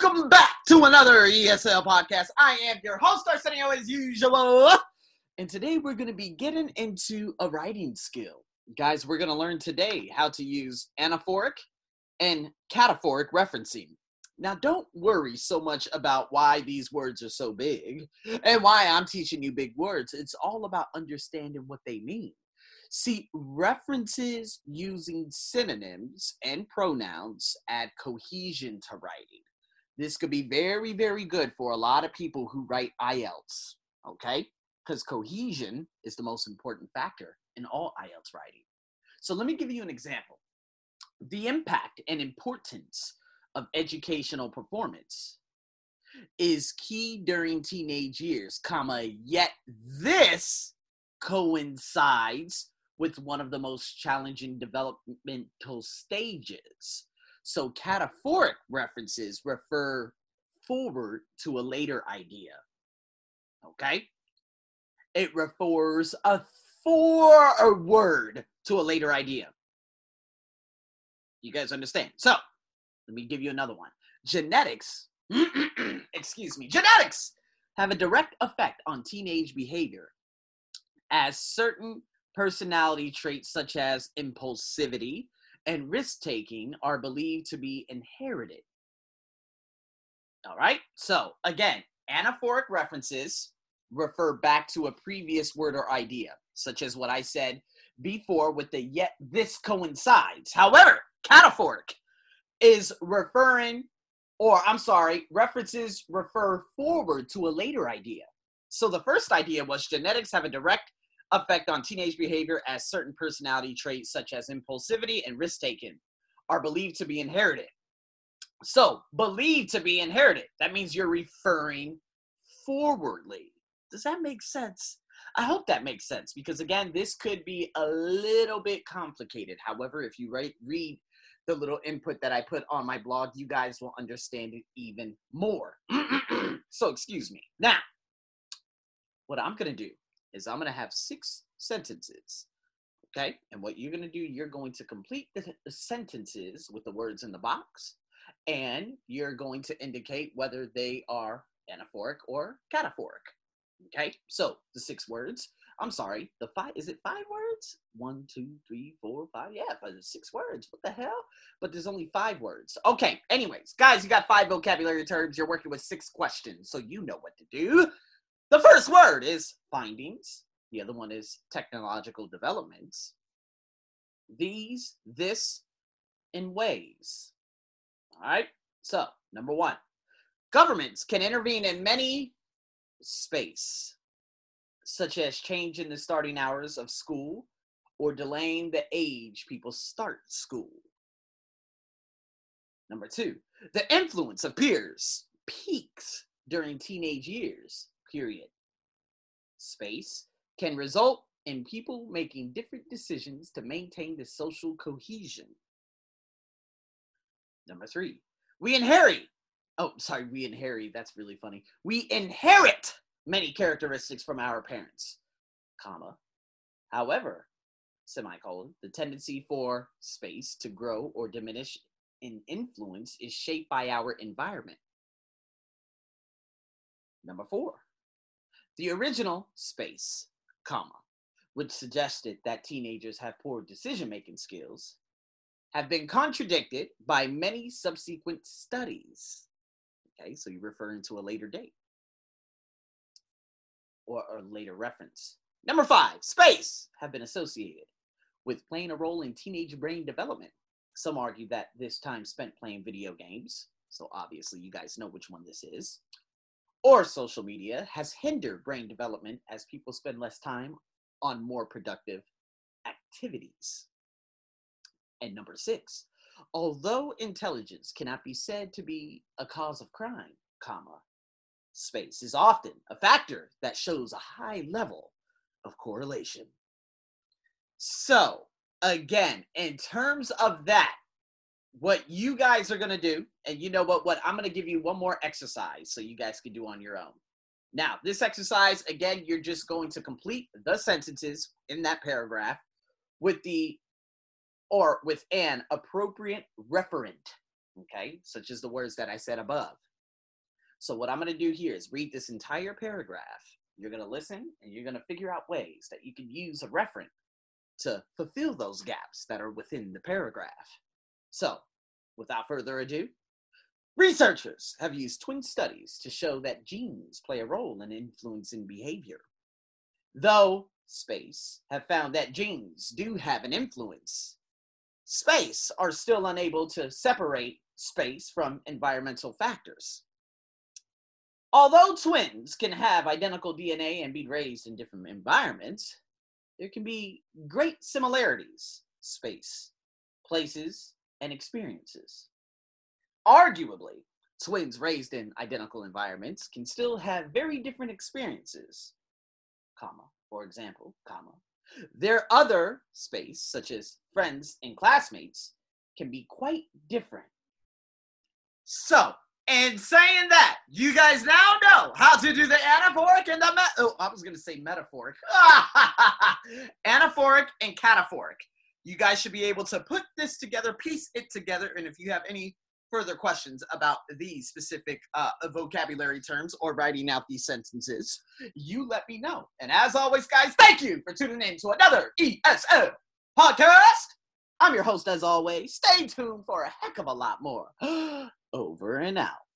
Welcome back to another ESL podcast. I am your host, Arsenio, as usual. And today we're going to be getting into a writing skill. Guys, we're going to learn today how to use anaphoric and cataphoric referencing. Now, don't worry so much about why these words are so big and why I'm teaching you big words. It's all about understanding what they mean. See, references using synonyms and pronouns add cohesion to writing. This could be very, very good for a lot of people who write IELTS, okay? Because cohesion is the most important factor in all IELTS writing. So let me give you an example. The impact and importance of educational performance is key during teenage years, comma, yet this coincides with one of the most challenging developmental stages. So, cataphoric references refer forward to a later idea. Okay? It refers a forward to a later idea. You guys understand? So, let me give you another one. Genetics, excuse me, genetics have a direct effect on teenage behavior as certain personality traits such as impulsivity and risk taking are believed to be inherited. All right, so again, anaphoric references refer back to a previous word or idea, such as what I said before with the yet this coincides. However, cataphoric is referring, or I'm sorry, references refer forward to a later idea. So the first idea was genetics have a direct effect on teenage behavior as certain personality traits such as impulsivity and risk taking are believed to be inherited. So, believed to be inherited. That means you're referring forwardly. Does that make sense? I hope that makes sense because again, this could be a little bit complicated. However, if you read the little input that I put on my blog, you guys will understand it even more. so, excuse me. Now, what I'm going to do is I'm going to have six sentences. Okay. And what you're going to do, you're going to complete the, the sentences with the words in the box. And you're going to indicate whether they are anaphoric or cataphoric. Okay. So the six words. I'm sorry. The five is it five words? One, two, three, four, five. Yeah, five, six words. What the hell? But there's only five words. Okay. Anyways, guys, you got five vocabulary terms. You're working with six questions, so you know what to do. The first word is findings. The other one is technological developments. These, this, and ways. All right. So, number one, governments can intervene in many space, such as changing the starting hours of school or delaying the age people start school. Number two, the influence of peers peaks during teenage years period. Space can result in people making different decisions to maintain the social cohesion. Number three, we inherit. Oh, sorry, we inherit. That's really funny. We inherit many characteristics from our parents, comma. However, semicolon, the tendency for space to grow or diminish in influence is shaped by our environment. Number four, the original space, comma, which suggested that teenagers have poor decision-making skills, have been contradicted by many subsequent studies. Okay, so you're referring to a later date or a later reference. Number five, space have been associated with playing a role in teenage brain development. Some argue that this time spent playing video games, so obviously you guys know which one this is, or social media has hindered brain development as people spend less time on more productive activities. And number six, although intelligence cannot be said to be a cause of crime, comma, space is often a factor that shows a high level of correlation. So, again, in terms of that, what you guys are going to do, and you know what, what I'm going to give you one more exercise so you guys can do on your own. Now, this exercise, again, you're just going to complete the sentences in that paragraph with the or with an appropriate referent, okay, such as the words that I said above. So, what I'm going to do here is read this entire paragraph. You're going to listen and you're going to figure out ways that you can use a referent to fulfill those gaps that are within the paragraph. So, without further ado, researchers have used twin studies to show that genes play a role in influencing behavior. Though space have found that genes do have an influence, space are still unable to separate space from environmental factors. Although twins can have identical DNA and be raised in different environments, there can be great similarities, space, places, and experiences. Arguably, twins raised in identical environments can still have very different experiences, comma, for example, comma. Their other space, such as friends and classmates, can be quite different. So, in saying that, you guys now know how to do the anaphoric and the met. Oh, I was going to say metaphoric. anaphoric and cataphoric. You guys should be able to put this together, piece it together, and if you have any further questions about these specific uh, vocabulary terms or writing out these sentences, you let me know. And as always, guys, thank you for tuning in to another ESL podcast. I'm your host, as always. Stay tuned for a heck of a lot more. Over and out.